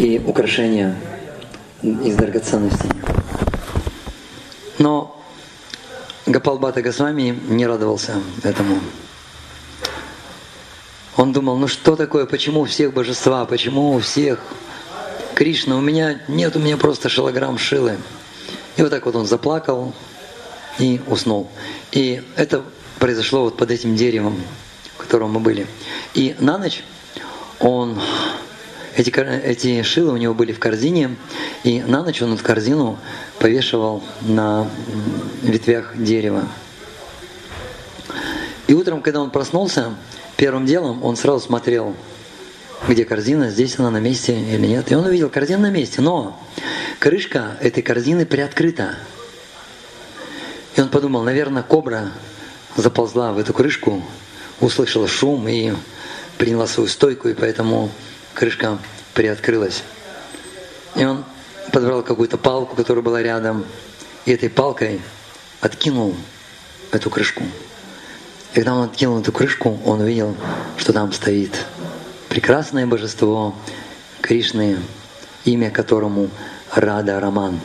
и украшения из драгоценностей. Но Гапалбата Госвами не радовался этому. Он думал, ну что такое, почему у всех божества, почему у всех Кришна, у меня нет, у меня просто шилограмм шилы. И вот так вот он заплакал и уснул. И это произошло вот под этим деревом, в котором мы были. И на ночь он эти, эти шилы у него были в корзине, и на ночь он эту корзину повешивал на ветвях дерева. И утром, когда он проснулся, первым делом он сразу смотрел где корзина, здесь она на месте или нет. И он увидел, корзина на месте, но крышка этой корзины приоткрыта. И он подумал, наверное, кобра заползла в эту крышку, услышала шум и приняла свою стойку, и поэтому крышка приоткрылась. И он подобрал какую-то палку, которая была рядом, и этой палкой откинул эту крышку. И когда он откинул эту крышку, он увидел, что там стоит прекрасное божество Кришны, имя которому Рада Раман.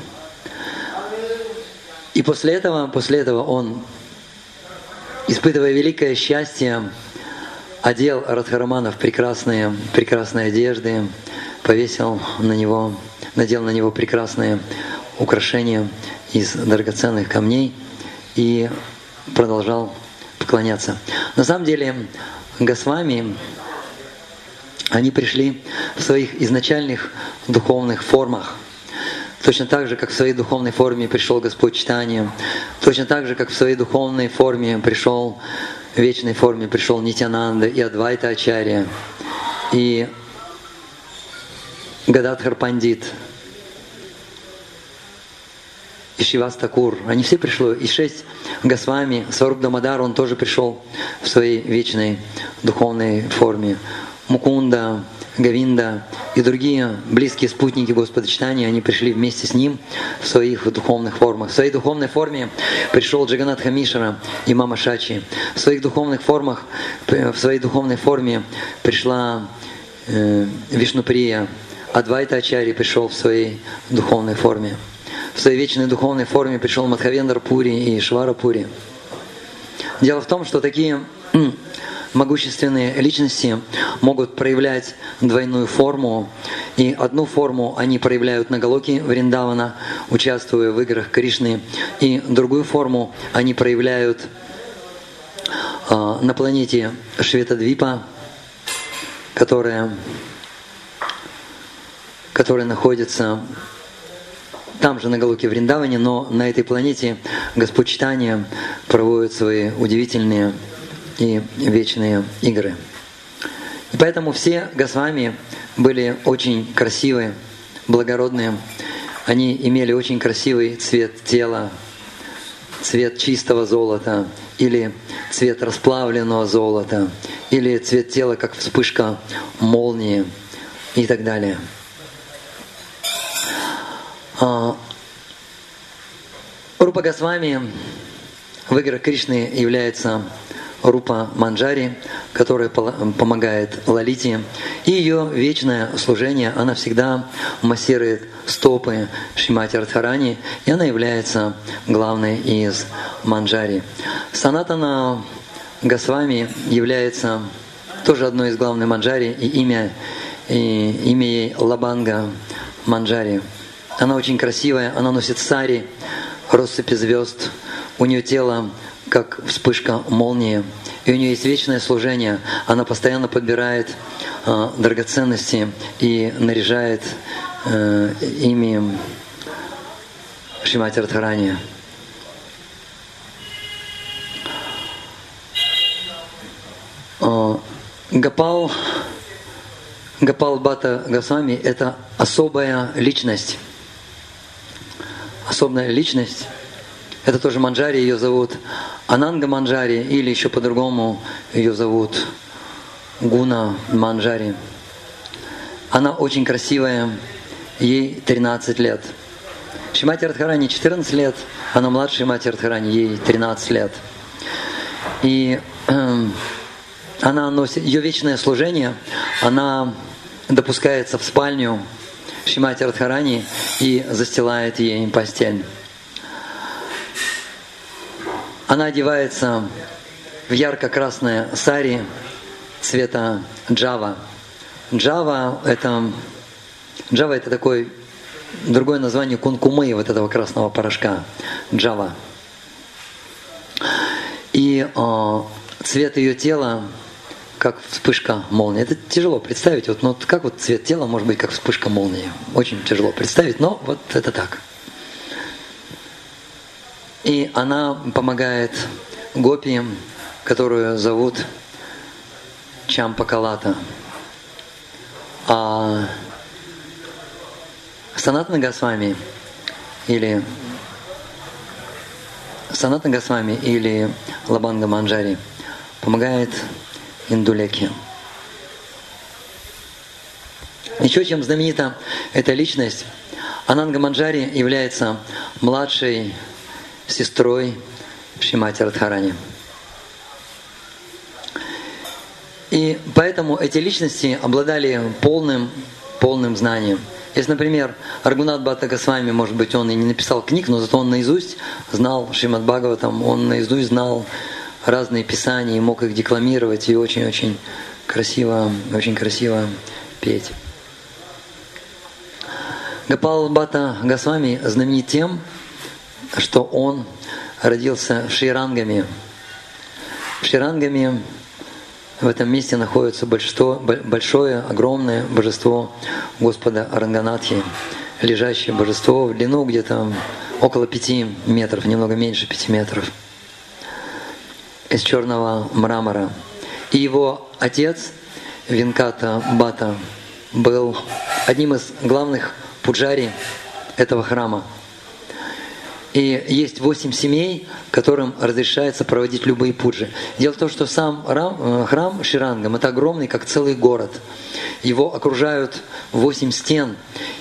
И после этого, после этого он, испытывая великое счастье, одел Радхарамана в прекрасные, прекрасные одежды, повесил на него, надел на него прекрасные украшения из драгоценных камней и продолжал поклоняться. На самом деле Госвами они пришли в своих изначальных духовных формах. Точно так же, как в своей духовной форме пришел Господь Читания, точно так же, как в своей духовной форме пришел, вечной форме пришел Нитянанда и Адвайта Ачарья, и Гададхар Пандит, и Шивас Такур. Они все пришли, и шесть Госвами, Сваруб Дамадар, он тоже пришел в своей вечной духовной форме. Мукунда, Гавинда и другие близкие спутники Господа Читания, они пришли вместе с ним в своих духовных формах. В своей духовной форме пришел Джаганат Хамишара и Мама Шачи. В своих духовных формах, в своей духовной форме пришла э, Вишнуприя. Адвайта Ачари пришел в своей духовной форме. В своей вечной духовной форме пришел Мадхавендра Пури и Швара Пури. Дело в том, что такие могущественные личности могут проявлять двойную форму. И одну форму они проявляют на Галоке Вриндавана, участвуя в играх Кришны, и другую форму они проявляют э, на планете Шветадвипа, которая, которая находится там же на Галуке Вриндаване, но на этой планете Господь Читания проводит свои удивительные и вечные игры. И поэтому все Госвами были очень красивые, благородные. Они имели очень красивый цвет тела, цвет чистого золота, или цвет расплавленного золота, или цвет тела, как вспышка молнии и так далее. А, Рупа Госвами в играх Кришны является Рупа Манджари, которая помогает Лалите. И ее вечное служение, она всегда массирует стопы Шимати Радхарани, и она является главной из Манджари. Санатана Госвами является тоже одной из главных Манджари, и имя, и имя ей Лабанга Манджари. Она очень красивая, она носит сари, россыпи звезд, у нее тело как вспышка молнии. И у нее есть вечное служение. Она постоянно подбирает э, драгоценности и наряжает э, ими Шимати Радхарани. Э, Гапал, Гапал Бата Гасами – это особая личность. Особая личность – это тоже Манджари, ее зовут Ананга Манджари, или еще по-другому ее зовут Гуна Манджари. Она очень красивая, ей 13 лет. Шимати Радхарани 14 лет, она младше Шимати Радхарани, ей 13 лет. И э, она носит, ее вечное служение, она допускается в спальню Шимати Радхарани и застилает ей постель. Она одевается в ярко-красное сари цвета джава. Джава это, джава это такой другое название кункумы вот этого красного порошка. Джава. И э, цвет ее тела как вспышка молнии. Это тяжело представить. Вот, ну, как вот цвет тела может быть как вспышка молнии? Очень тяжело представить, но вот это так. И она помогает гопи, которую зовут Чампакалата. А Санатна Госвами или Санатна Госвами или Лабанга Манджари помогает Индулеке. Еще чем знаменита эта личность, Ананга Манджари является младшей сестрой Шимати Радхарани. И поэтому эти личности обладали полным, полным знанием. Если, например, Аргунат Бхатта Госвами, может быть, он и не написал книг, но зато он наизусть знал Шримад Бхагаватам, он наизусть знал разные писания и мог их декламировать и очень-очень красиво, очень красиво петь. Гапал Бата Госвами знаменит тем, что он родился в Ширангами. В Ширангами в этом месте находится большинство, большое, огромное божество Господа Аранганатхи, лежащее божество в длину где-то около пяти метров, немного меньше пяти метров, из черного мрамора. И его отец, Винката Бата, был одним из главных пуджари этого храма – и есть восемь семей, которым разрешается проводить любые пуджи. Дело в том, что сам э, храм Ширангам – это огромный, как целый город. Его окружают восемь стен,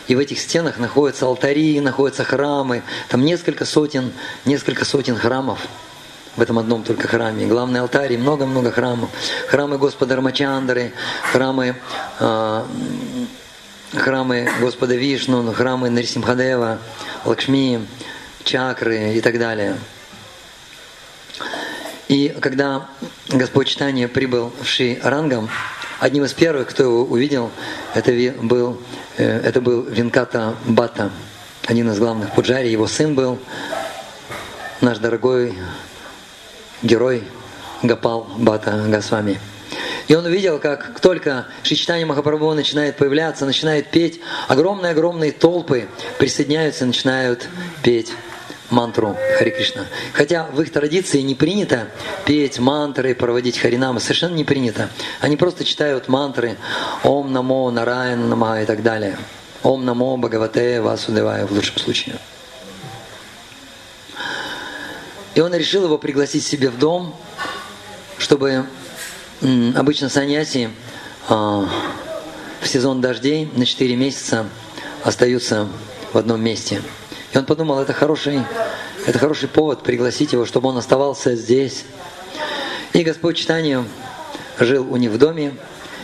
и в этих стенах находятся алтари, находятся храмы. Там несколько сотен, несколько сотен храмов в этом одном только храме. Главный алтарь и много-много храмов. Храмы Господа Рамачандры, храмы, э, храмы Господа Вишну, храмы Нарисимхадева, Лакшми, чакры и так далее. И когда Господь Читания прибыл в Ши Рангам, одним из первых, кто его увидел, это был, э, это был Винката Бата, один из главных пуджари, его сын был наш дорогой герой Гапал Бата Госвами. И он увидел, как только Шичтани Махапрабху начинает появляться, начинает петь, огромные-огромные толпы присоединяются, начинают петь мантру Хари Кришна. Хотя в их традиции не принято петь мантры, проводить харинамы, совершенно не принято. Они просто читают мантры Ом Намо Нараян Нама и так далее. Ом Намо Бхагавате Васудевая в лучшем случае. И он решил его пригласить себе в дом, чтобы обычно саньяси а, в сезон дождей на 4 месяца остаются в одном месте – и он подумал, это хороший, это хороший повод пригласить его, чтобы он оставался здесь. И Господь Читанию жил у них в доме,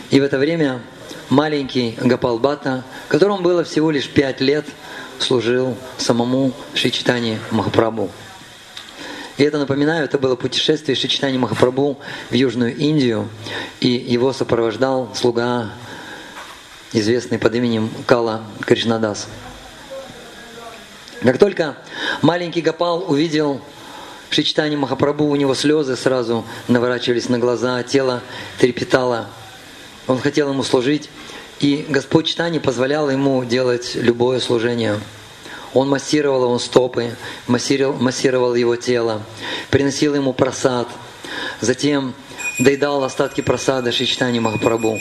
и в это время маленький Гапалбата, которому было всего лишь пять лет, служил самому Шичитани Махапрабху. И это, напоминаю, это было путешествие Шичитани Махапрабху в Южную Индию, и его сопровождал слуга, известный под именем Кала Кришнадас. Как только маленький Гапал увидел Шичтани Махапрабху, у него слезы сразу наворачивались на глаза, тело трепетало. Он хотел ему служить, и Господь Читани позволял ему делать любое служение. Он массировал его стопы, массировал, массировал его тело, приносил ему просад, затем доедал остатки просада Шичтани Махапрабху,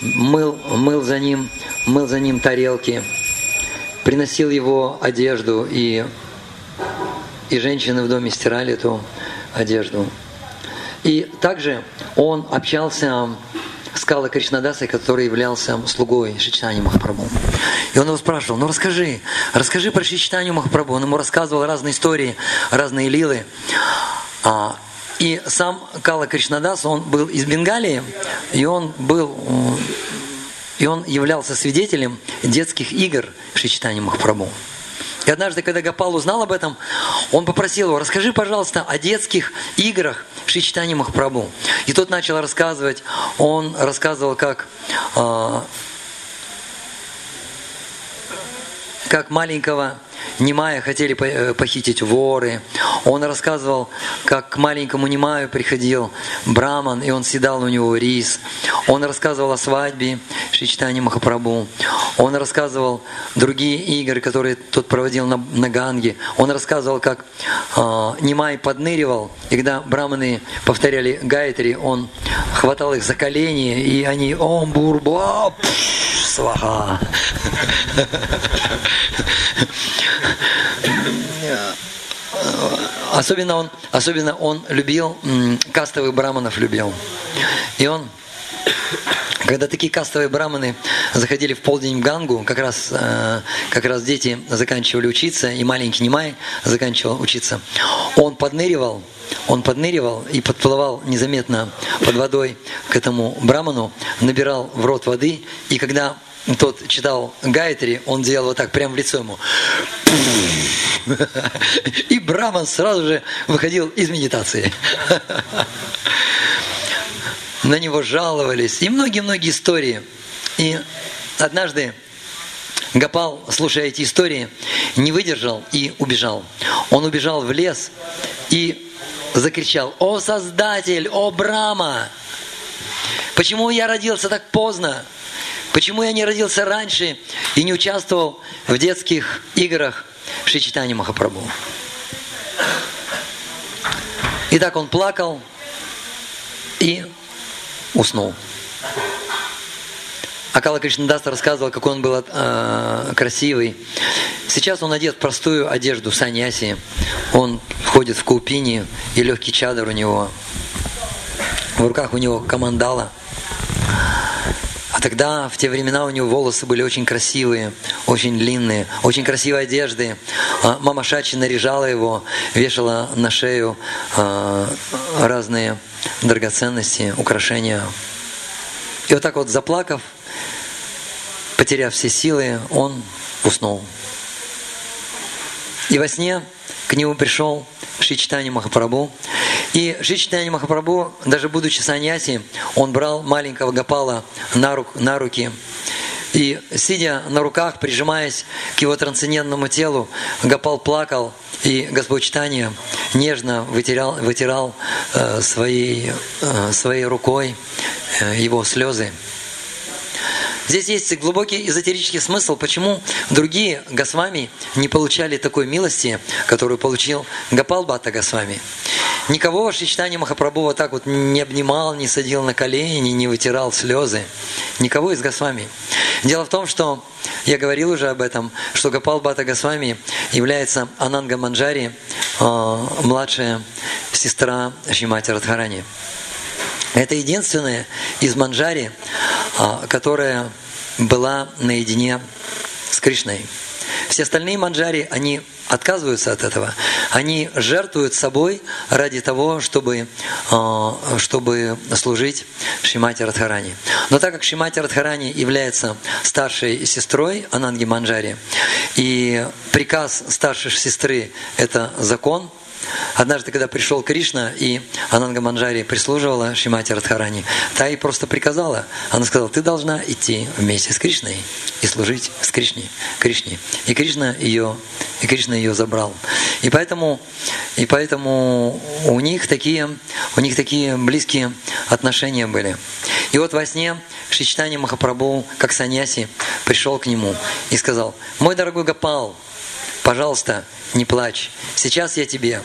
мыл, мыл, за ним, мыл за ним тарелки, приносил его одежду, и, и женщины в доме стирали эту одежду. И также он общался с Кала Кришнадасой, который являлся слугой Шичтани Махапрабху. И он его спрашивал, ну расскажи, расскажи про Шичтани Махапрабху. Он ему рассказывал разные истории, разные лилы. А, и сам Кала Кришнадас, он был из Бенгалии, и он был и он являлся свидетелем детских игр Шичтани Махапрабху. И однажды, когда Гапал узнал об этом, он попросил его, расскажи, пожалуйста, о детских играх Шичтани Махапрабху. И тот начал рассказывать, он рассказывал, как э, как маленького Немая хотели э, похитить воры. Он рассказывал, как к маленькому Немаю приходил Браман, и он съедал у него рис. Он рассказывал о свадьбе Шичтани Махапрабху. Он рассказывал другие игры, которые тот проводил на, на Ганге. Он рассказывал, как э, Немай подныривал, и когда браманы повторяли гайтри, он хватал их за колени, и они «Ом бурба!» сваха. Особенно он, особенно он любил, кастовых браманов любил. И он, когда такие кастовые браманы заходили в полдень в Гангу, как раз, э, как раз дети заканчивали учиться, и маленький Немай заканчивал учиться, он подныривал, он подныривал и подплывал незаметно под водой к этому браману, набирал в рот воды, и когда тот читал Гайтри, он делал вот так, прямо в лицо ему. И Браман сразу же выходил из медитации. На него жаловались. И многие-многие истории. И однажды Гапал, слушая эти истории, не выдержал и убежал. Он убежал в лес и закричал, «О Создатель, о Брама! Почему я родился так поздно? Почему я не родился раньше и не участвовал в детских играх Шичитани Махапрабху? И так он плакал и уснул. Акала Кришнадас рассказывал, какой он был э, красивый. Сейчас он одет в простую одежду саньяси. Он ходит в купине и легкий чадр у него. В руках у него камандала – а тогда, в те времена, у него волосы были очень красивые, очень длинные, очень красивые одежды. А мама Шачи наряжала его, вешала на шею а, разные драгоценности, украшения. И вот так вот заплакав, потеряв все силы, он уснул. И во сне к нему пришел Шичтани Махапрабху и Шичтани Махапрабху, даже будучи саньяси, он брал маленького Гапала на, рук, на руки. И сидя на руках, прижимаясь к его трансцендентному телу, Гапал плакал, и Господь Читания нежно вытирал, вытирал э, своей, э, своей рукой э, его слезы. Здесь есть глубокий эзотерический смысл, почему другие Госвами не получали такой милости, которую получил Гапал Бата Госвами. Никого Шичтани Махапрабху вот так вот не обнимал, не садил на колени, не вытирал слезы. Никого из Госвами. Дело в том, что я говорил уже об этом, что Гапал Бата Госвами является Ананга Манджари, э, младшая сестра Шимати Радхарани. Это единственная из Манджари, а, которая была наедине с Кришной. Все остальные манджари, они отказываются от этого. Они жертвуют собой ради того, чтобы, а, чтобы служить Шимати Радхарани. Но так как Шимати Радхарани является старшей сестрой Ананги Манджари, и приказ старшей сестры – это закон – Однажды, когда пришел Кришна, и Ананга Манджари прислуживала Шимати Радхарани, та ей просто приказала. Она сказала, ты должна идти вместе с Кришной и служить с Кришней, Кришне. И Кришна ее, и Кришна ее забрал. И поэтому, и поэтому у них такие, у них такие близкие отношения были. И вот во сне Шичтани Махапрабху, как саньяси, пришел к нему и сказал, мой дорогой Гапал, пожалуйста, не плачь. Сейчас я тебе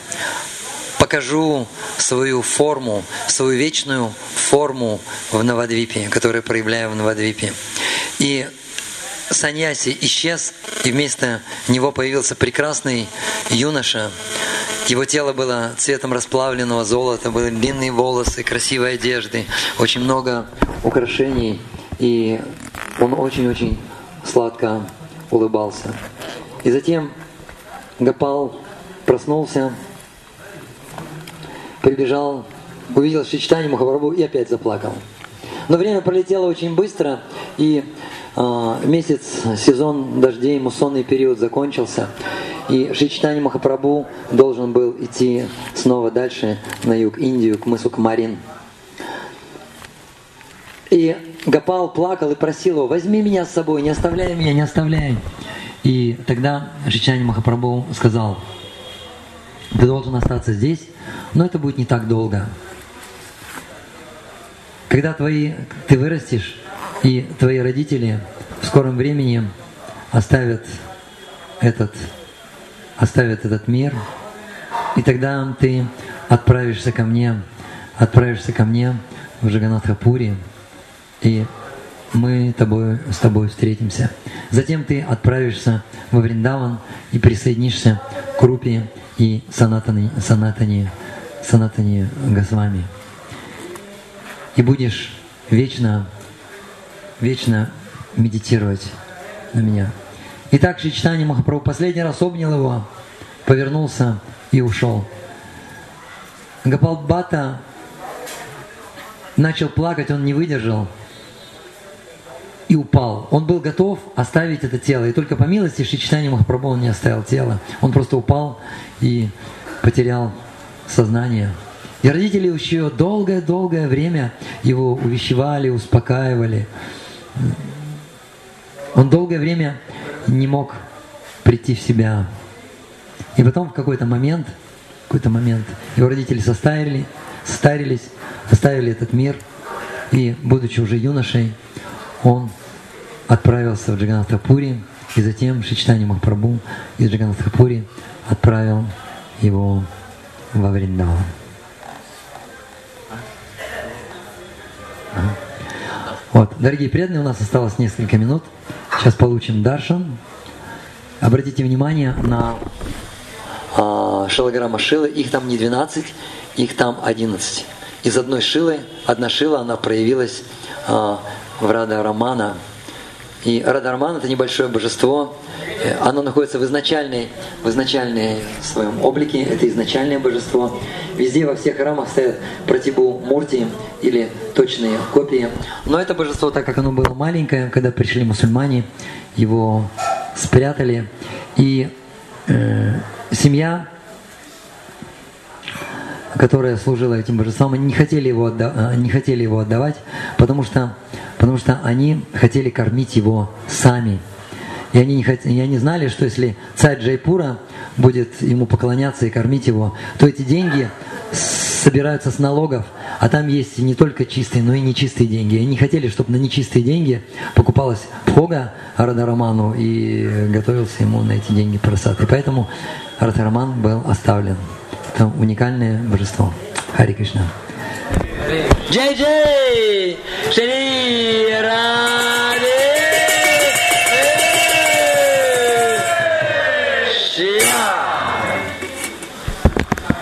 покажу свою форму, свою вечную форму в Навадвипе, которую проявляю в Навадвипе. И Саньяси исчез, и вместо него появился прекрасный юноша. Его тело было цветом расплавленного золота, были длинные волосы, красивые одежды, очень много украшений, и он очень-очень сладко улыбался. И затем Гапал проснулся, прибежал, увидел Шичтани Махапрабху и опять заплакал. Но время пролетело очень быстро, и а, месяц, сезон дождей, муссонный период закончился, и Шичтани Махапрабху должен был идти снова дальше на юг, Индию, к мысу Камарин. И Гапал плакал и просил его, возьми меня с собой, не оставляй меня, не оставляй. И тогда Шичани Махапрабху сказал, ты должен остаться здесь, но это будет не так долго. Когда твои, ты вырастешь, и твои родители в скором времени оставят этот, оставят этот мир, и тогда ты отправишься ко мне, отправишься ко мне в Джаганатхапури, и мы тобой, с тобой встретимся. Затем ты отправишься во Вриндаван и присоединишься к Рупе и Санатани, Санатани, Санатани Госвами. И будешь вечно, вечно медитировать на меня. Итак, Шичтани Махапрабху последний раз обнял его, повернулся и ушел. Гапалбата начал плакать, он не выдержал и упал. Он был готов оставить это тело. И только по милости Шичтани Махапрабху он не оставил тело. Он просто упал и потерял сознание. И родители еще долгое-долгое время его увещевали, успокаивали. Он долгое время не мог прийти в себя. И потом в какой-то момент, какой-то момент его родители состарили, состарились, оставили этот мир. И, будучи уже юношей, он отправился в Джаганатхапури, и затем Шичтани Махапрабху из Джаганатхапури отправил его во Вриндаван. Вот, дорогие преданные, у нас осталось несколько минут. Сейчас получим даршан. Обратите внимание на а, шилограмма шилы. Их там не 12, их там 11. Из одной шилы, одна шила, она проявилась а, в Рада Романа. И Рада Роман это небольшое божество, Э, оно находится в изначальной, в изначальной своем облике, это изначальное божество. Везде во всех храмах стоят протибу мурти или точные копии. Но это божество, так как оно было маленькое, когда пришли мусульмане, его спрятали. И э, семья, которая служила этим божествам, они не хотели его, отда- э, не хотели его отдавать, потому что, потому что они хотели кормить его сами. И они, не хот... и они знали, что если царь Джайпура будет ему поклоняться и кормить его, то эти деньги собираются с налогов, а там есть не только чистые, но и нечистые деньги. И они хотели, чтобы на нечистые деньги покупалась пхога Радараману и готовился ему на эти деньги просад. И поэтому Радараман был оставлен. Это уникальное божество. Хари Кришна. Джей Джей! Шри